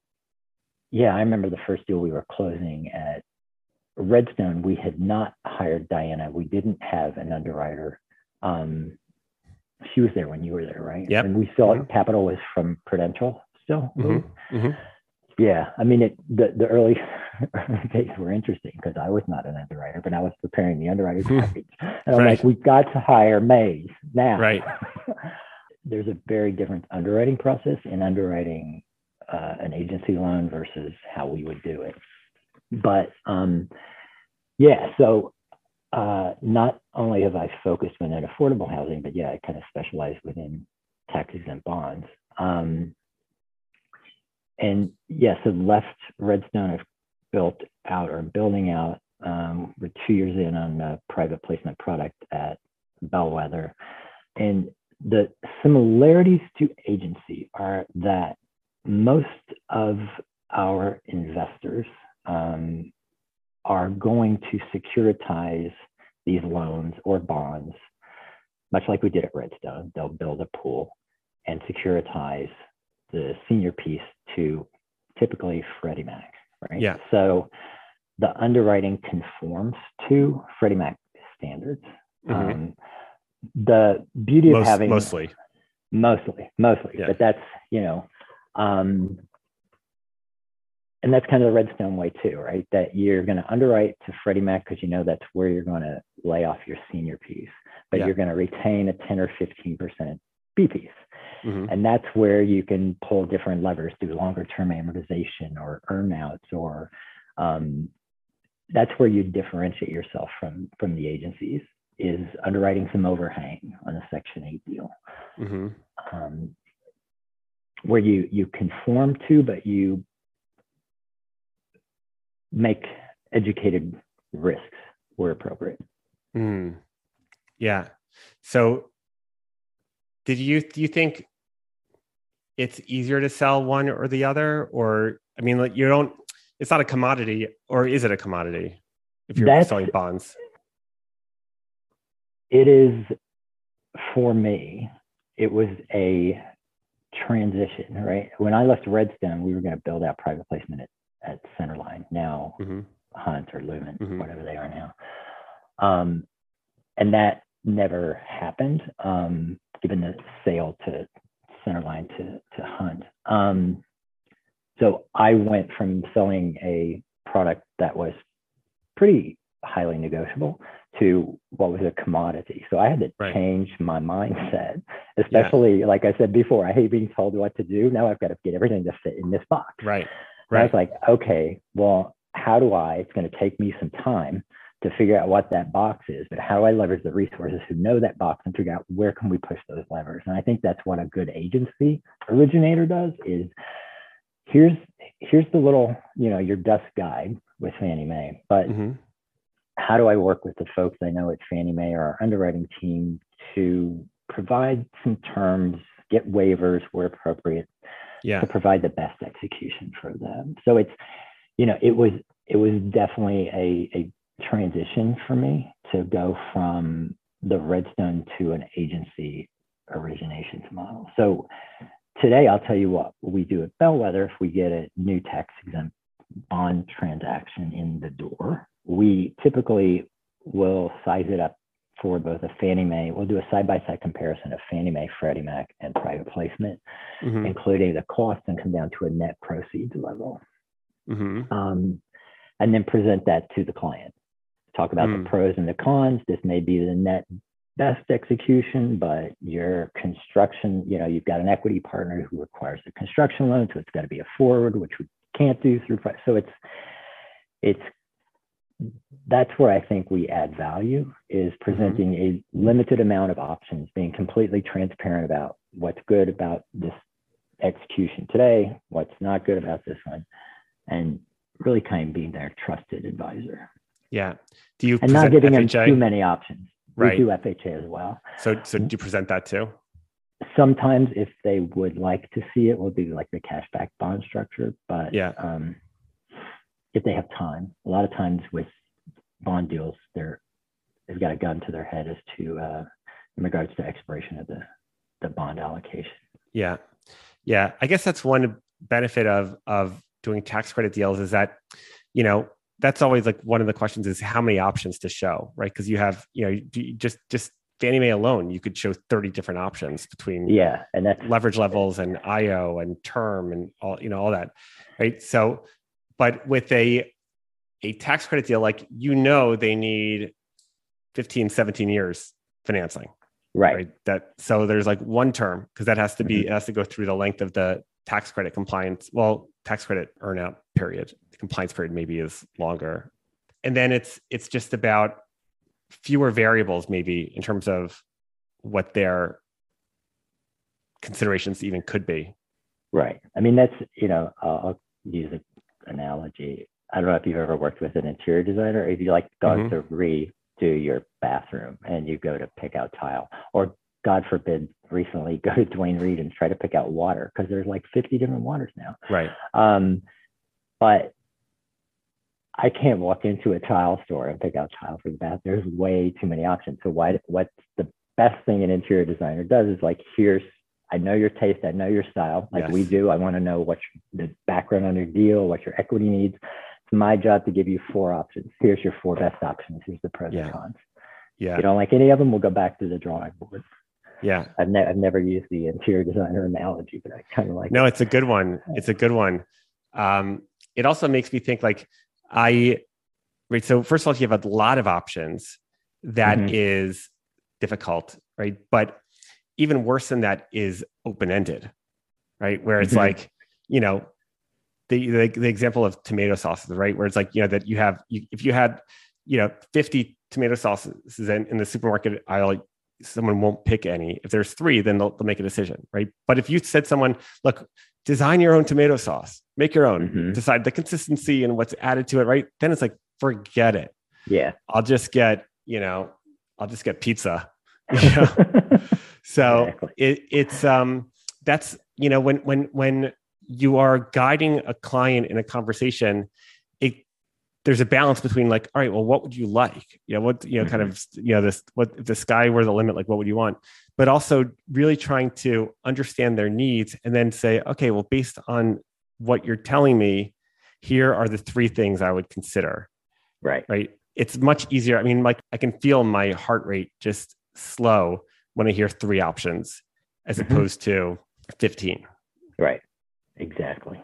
yeah, I remember the first deal we were closing at Redstone. We had not hired Diana. We didn't have an underwriter. Um, she was there when you were there, right? Yeah. And we saw mm-hmm. capital was from Prudential still. Mm-hmm. Mm-hmm. Yeah, I mean, it, the the early days were interesting because I was not an underwriter, but I was preparing the underwriter's package, and I'm right. like, we've got to hire Mays now. Right. There's a very different underwriting process in underwriting uh, an agency loan versus how we would do it. But um, yeah, so uh, not only have I focused within affordable housing, but yeah, I kind of specialize within taxes and bonds. Um, and yes, yeah, so left Redstone. I've built out or building out. Um, we're two years in on a private placement product at bellwether. And the similarities to agency are that most of our investors um, are going to securitize these loans or bonds, much like we did at Redstone. They'll build a pool and securitize the senior piece to typically Freddie Mac, right? Yeah. So the underwriting conforms to Freddie Mac standards. Mhm. Um, the beauty of having mostly. mostly mostly Yeah. but that's you know um and that's kind of the redstone way too right that you're going to underwrite to freddie mac because you know that's where you're going to lay off your senior piece but Yeah. you're going to retain a 10 or 15 percent b piece Mhm. and that's where you can pull different levers through longer term amortization or earnouts or um, that's where you differentiate yourself from from the agencies is underwriting some overhang on a section 8 deal Mhm. um, where you you conform to, but you make educated risks where appropriate. Mm. Yeah. So did you do you think it's easier to sell one or the other or I mean like you don't it's not a commodity or is it a commodity if you're That's- selling bonds? It is for me. It was a transition, right? When I left Redstone, we were going to build out private placement at, at Centerline, now Mhm. Hunt or Lument, Mhm. whatever they are now. Um, and that never happened, um, given the sale to Centerline to, to Hunt. Um, so I went from selling a product that was pretty highly negotiable to what was a commodity. So I had to Right. change my mindset, especially like I said before, I hate being told what to do. Now I've got to get everything to fit in this box. Right. And I Right. was like, okay, well, how do I? It's going to take me some time to figure out what that box is, but how do I leverage the resources who know that box and figure out where can we push those levers? And I think that's what a good agency originator does is here's here's the little, you know, your desk guide with Fannie Mae, but Mhm. how do I work with the folks I know at Fannie Mae or our underwriting team to provide some terms, get waivers where appropriate, Yeah. to provide the best execution for them. So it's, you know, it was it was definitely a, a transition for me to go from the Redstone to an agency originations model. So today I'll tell you what we do at Bellwether if we get a new tax exempt bond transaction in the door. We typically will size it up for both a Fannie Mae, we'll do a side-by-side comparison of Fannie Mae, Freddie Mac, and private placement Mhm. including the cost and come down to a net proceeds level. Mhm. Um, and then present that to the client. Talk about Mm. the pros and the cons. This may be the net best execution, but your construction, you know, you've got an equity partner who requires a construction loan, so it's got to be a forward, which we can't do through. So it's it's that's where I think we add value is presenting a limited amount of options, being completely transparent about what's good about this execution today, what's not good about this one, and really kind of being their trusted advisor Yeah. Do you and not giving them too many options. Right. We do FHA as well. So so do you present that too? Sometimes, if they would like to see it, we'll do like the cash-backed bond structure. But Yeah. um, if they have time, a lot of times with bond deals, they're they've got a gun to their head as to uh, in regards to expiration of the the bond allocation. Yeah. Yeah. I guess that's one benefit of of doing tax credit deals is that, you know, that's always like one of the questions is how many options to show, right? Because you have, you know, do you just just Fannie Mae alone, you could show 30 different options between Yeah, and that's leverage levels and IO and term and all, you know, all that. Right. So, but with a a tax credit deal, like you know they need 15, 17 years financing right. right that so there's like one term because that has to be mm-hmm. it has to go through the length of the tax credit compliance well tax credit earnout period the compliance period maybe is longer and then it's it's just about fewer variables maybe in terms of what their considerations even could be Right. I mean, that's, you know, I'll, I'll use an analogy. I don't know if you've ever worked with an interior designer if you like gone Mhm. to redo your bathroom and you go to pick out tile, or God forbid, recently go to Duane Reade and try to pick out water because there's like 50 different waters now. Right. Um, but I can't walk into a tile store and pick out tile for the bath. There's way too many options. So why? What's the best thing an interior designer does is like, here's I know your taste, I know your style, like Yes. we do. I want to know what the background on your deal, what your equity needs. It's my job to give you four options. Here's your four best options. Here's the pros Yeah. and cons. If Yeah. you don't like any of them, we'll go back to the drawing board. Yeah. I've, ne- I've never used the interior designer analogy, but I kind of like No, it's a good one. It's a good one. Um, it also makes me think like I, right. So first of all, you have a lot of options. That is Mhm. difficult, right? But even worse than that is open ended, right? Where it's Mhm. like, you know, the, the the example of tomato sauces, right? Where it's like, you know, that you have you, if you had, you know, fifty tomato sauces in, in the supermarket aisle, someone won't pick any. If there's three, then they'll, they'll make a decision, right? But if you said someone, look, design your own tomato sauce, make your own, Mhm. decide the consistency and what's added to it, right? Then it's like, forget it. yeah. I'll just get, you know, I'll just get pizza. You know? so Exactly. it, it's um that's you know when when when you are guiding a client in a conversation, it there's a balance between like, all right, well, what would you like? You know, what you know, kind of you know, this what if the sky were the limit, like what would you want? But also really trying to understand their needs and then say, okay, well, based on what you're telling me, here are the three things I would consider right. right? It's much easier. I mean, like I can feel my heart rate just slow when I hear three options as Mhm. opposed to 15. Right. Exactly.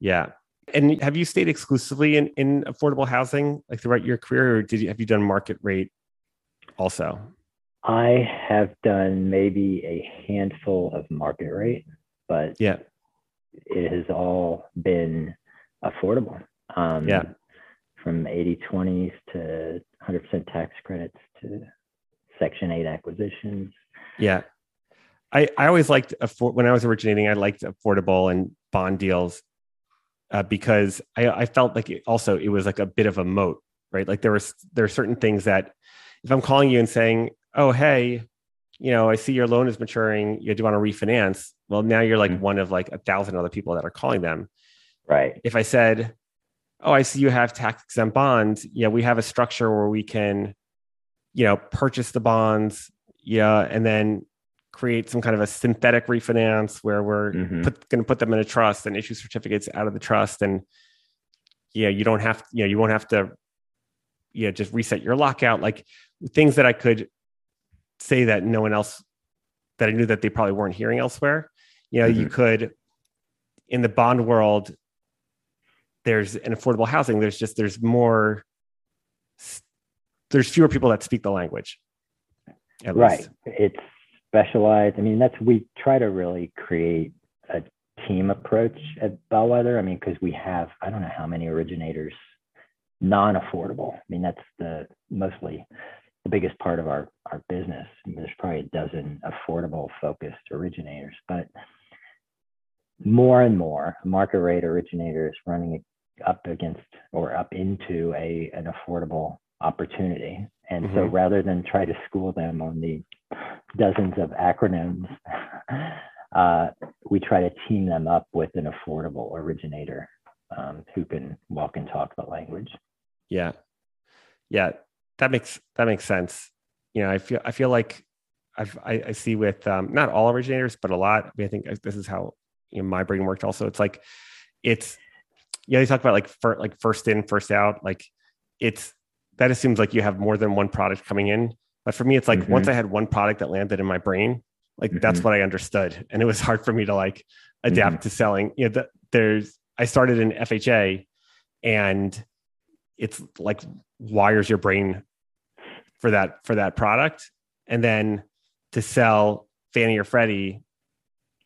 Yeah. And have you stayed exclusively in, in affordable housing like throughout your career or did you have you done market rate also? I have done maybe a handful of market rate, but Yeah. it has all been affordable. Um, Yeah. From 80 20s to 100% tax credits to Section 8 acquisitions. Yeah. I, I always liked affor- when I was originating, I liked affordable and bond deals uh, because I, I felt like it also it was like a bit of a moat, right? Like there was there are certain things that if I'm calling you and saying, "Oh, hey, you know, I see your loan is maturing. You do want to refinance." Well, now you're like Mhm. one of like a thousand other people that are calling them. Right. If I said, "Oh, I see you have tax exempt bonds. Yeah, we have a structure where we can, you know, purchase the bonds, yeah, and then create some kind of a synthetic refinance where we're Mhm. going to put them in a trust and issue certificates out of the trust and yeah you don't have you know you won't have to you know just reset your lockout like things that i could say that no one else that i knew that they probably weren't hearing elsewhere. You know you mm-hmm. could in the bond world there's an affordable housing. There's just there's more there's fewer people that speak the language at right. least. it's specialized. I mean that's we try to really create a team approach at bellwether. I mean because we have i don't know how many originators non-affordable. I mean that's the mostly the biggest part of our our business there's probably a dozen affordable focused originators but more and more market rate originators running up against or up into a an affordable opportunity and so Mhm. rather than try to school them on the dozens of acronyms uh, we try to team them up with an affordable originator um, who can walk and talk the language Yeah. Yeah. That makes that makes sense. You know, I feel I feel like I've I, I see with um not all originators, but a lot. I mean, I think this is how you know my brain worked also. It's like it's yeah, you talk about like for like first in, first out. Like it's that assumes like you have more than one product coming in. But for me, it's like Mhm. once I had one product that landed in my brain, like that's Mhm. what I understood. And it was hard for me to like adapt to selling. You know, the, there's I started in FHA and it's like wires your brain for that for that product. And then to sell fannie or freddie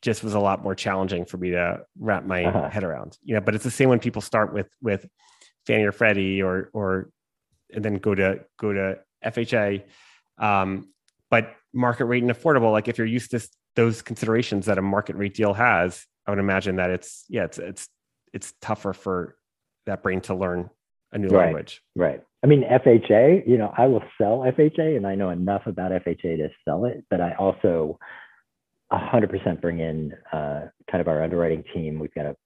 just was a lot more challenging for me to wrap my Uh-huh. head around. You know but it's the same when people start with with fannie or freddie or or and then go to go to fha um, but market rate and affordable like if you're used to those considerations that a market rate deal has i would imagine that it's yeah it's it's it's tougher for that brain to learn a new Right. language. Right. I mean, FHA, you know, I will sell FHA and I know enough about FHA to sell it, but I also 100% bring in uh, kind of our underwriting team. We've got a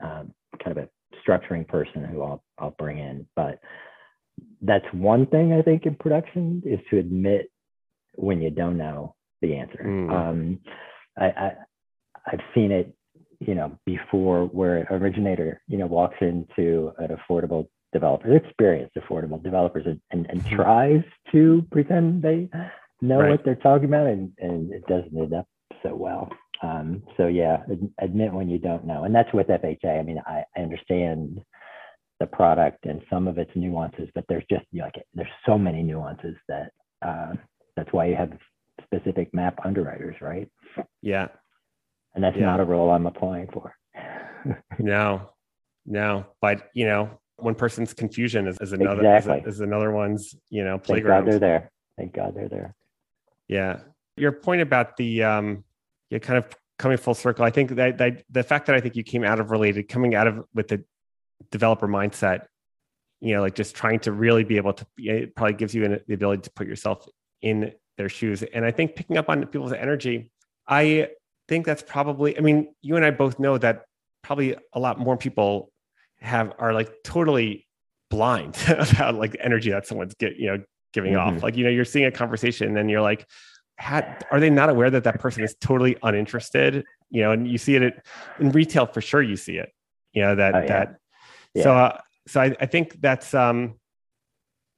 um, kind of a structuring person who I'll, I'll bring in. But that's one thing I think in production is to admit when you don't know the answer. Mm. Um, I, I, I've seen it, you know, before where an originator, you know, walks into an affordable developer, experienced affordable developers, and, and, and Mhm. tries to pretend they know Right. what they're talking about, and, and it doesn't end up so well. Um, so yeah, ad- admit when you don't know, and that's with FHA. I mean, I, I understand the product and some of its nuances, but there's just like there's so many nuances that uh, that's why you have specific map underwriters, right? Yeah. And that's Yeah. not a role I'm applying for. No, no. But you know, one person's confusion is, is another is, Exactly. is another one's, you know, Thank God they're there. Thank God they're there. Yeah. Your point about the um yeah, kind of coming full circle. I think that, that the fact that I think you came out of related, coming out of with the developer mindset, you know, like just trying to really be able to it probably gives you an, the ability to put yourself in their shoes. And I think picking up on people's energy, I think that's probably, I mean, you and I both know that probably a lot more people have are like totally blind about like the energy that someone's get, you know, giving Mhm. off. Like, you know, you're seeing a conversation and then you're like, how, are they not aware that that person is totally uninterested? You know, and you see it in retail for sure. You see it, you know, that, Oh, yeah. that, Yeah. so, uh, so I, I think that's, um,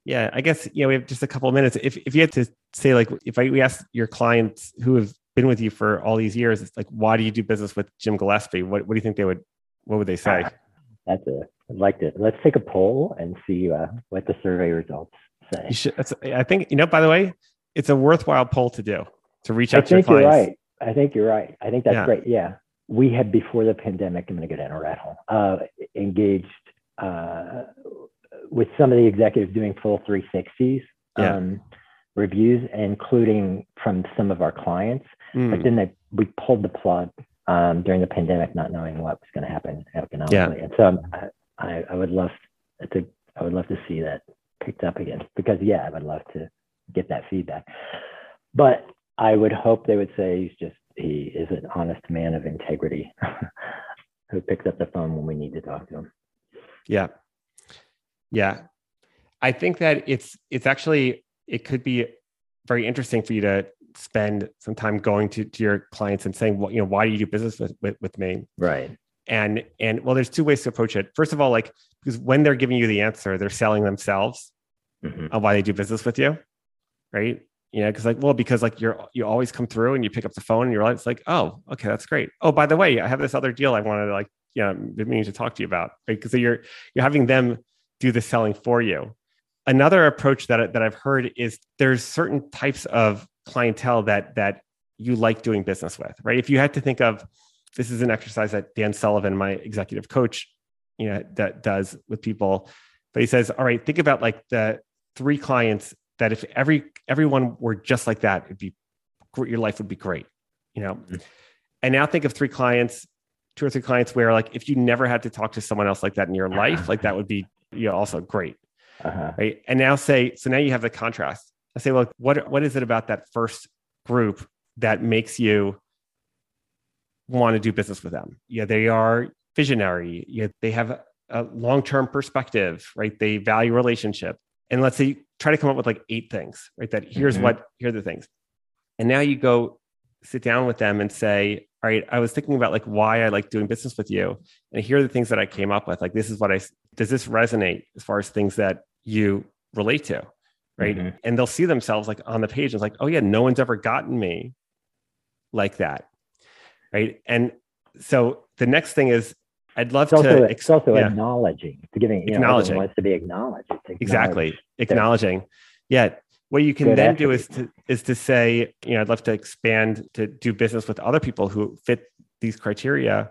yeah, I guess, you know, we have just a couple of minutes. If, if you had to say, like, if I, we asked your clients who have been with you for all these years, it's like, why do you do business with Jim Gillespie? What, what do you think they would, what would they say? That's a. I'd like to. Let's take a poll and see uh, what the survey results say. You should, I think, you know, by the way, it's a worthwhile poll to do, to reach I out to your think you're right. I think you're right. I think that's Yeah. great. Yeah. We had before the pandemic, I'm going to go down a rat hole, uh, engaged uh, with some of the executives doing full 360s Yeah. um, reviews, including from some of our clients. Mm, But then they, we pulled the plug um, during the pandemic, not knowing what was going to happen economically. And so um, I, I, I would love to, I would love to see that picked up again because yeah, I would love to get that feedback. But I would hope they would say he's just he is an honest man of integrity who picks up the phone when we need to talk to him. Yeah. Yeah. I think that it's it's actually it could be very interesting for you to spend some time going to, to your clients and saying, well, you know, why do you do business with, with, with me? Right. And and well, there's two ways to approach it. First of all, like because when they're giving you the answer, they're selling themselves Mhm. on why they do business with you. Right. You know, because like, well, because like you're you always come through and you pick up the phone and you're like, it's like, oh, okay, that's great. Oh, by the way, I have this other deal I wanted to like, you know, meaning to talk to you about. Right. Because you're you're having them do the selling for you. Another approach that, that I've heard is there's certain types of clientele that that you like doing business with, right? If you had to think of this is an exercise that Dan Sullivan, my executive coach, you know, that does with people. But he says, all right, think about like the three clients that if every everyone were just like that, it'd be great, your life would be great, you know. Mhm. And now think of three clients, two or three clients where like if you never had to talk to someone else like that in your life, like that would be you know, also great Uh-huh. right? And now say, so now you have the contrast. I say, well, what what is it about that first group that makes you want to do business with them? Yeah, they are visionary. Yeah, they have a long term perspective, right? They value relationship. And let's say try to come up with like eight things, right? That here's Mhm. what here are the things. And now you go sit down with them and say, all right, I was thinking about like why I like doing business with you. And here are the things that I came up with. Like, this is what I, does this resonate as far as things that you relate to? Right. Mhm. And they'll see themselves like on the page. It's like, oh, yeah, no one's ever gotten me like that. Right. And so the next thing is, I'd love It's also, to, it's also yeah. acknowledging. It's giving, you Acknowledging. everyone wants to be acknowledged. Acknowledge- exactly acknowledging. Yeah. What you can then do is to, is to say, you know, I'd love to expand to do business with other people who fit these criteria,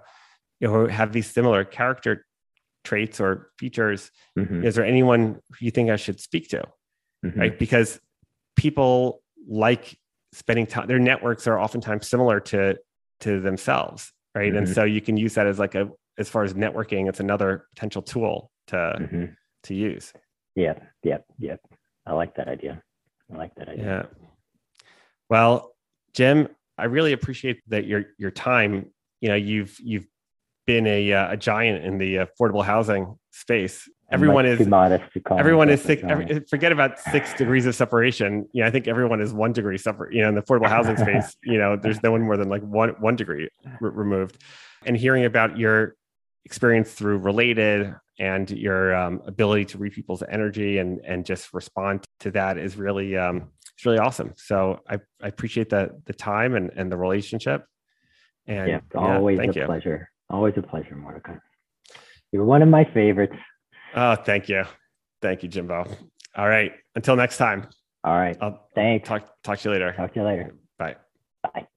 you know, who have these similar character traits or features. Mhm. Is there anyone you think I should speak to? Mhm. right? Because people like spending time. Their networks are oftentimes similar to to themselves, right? And Mhm. so you can use that as like a as far as networking. It's another potential tool to Mhm. to use. Yeah, yep, yep. I like that idea. I like that idea. Yeah. Well, Jim, I really appreciate that your your time. You know, you've you've been a uh, a giant in the affordable housing space. Everyone is modest everyone is six. Every, forget about six degrees of separation. You know, I think everyone is one degree separate. You know, in the affordable housing space, you know, there's no one more than like one one degree re- removed. And hearing about your experience through related and your um, ability to read people's energy and and just respond to that is really um, it's really awesome. So I, I appreciate the the time and and the relationship. And yeah, always thank a you. pleasure. Always a pleasure, Mordecai. You're one of my favorites. Oh, thank you, thank you, Jimbo. All right, until next time. All right. I'll Thanks. talk talk to you later. Talk to you later. Bye. Bye.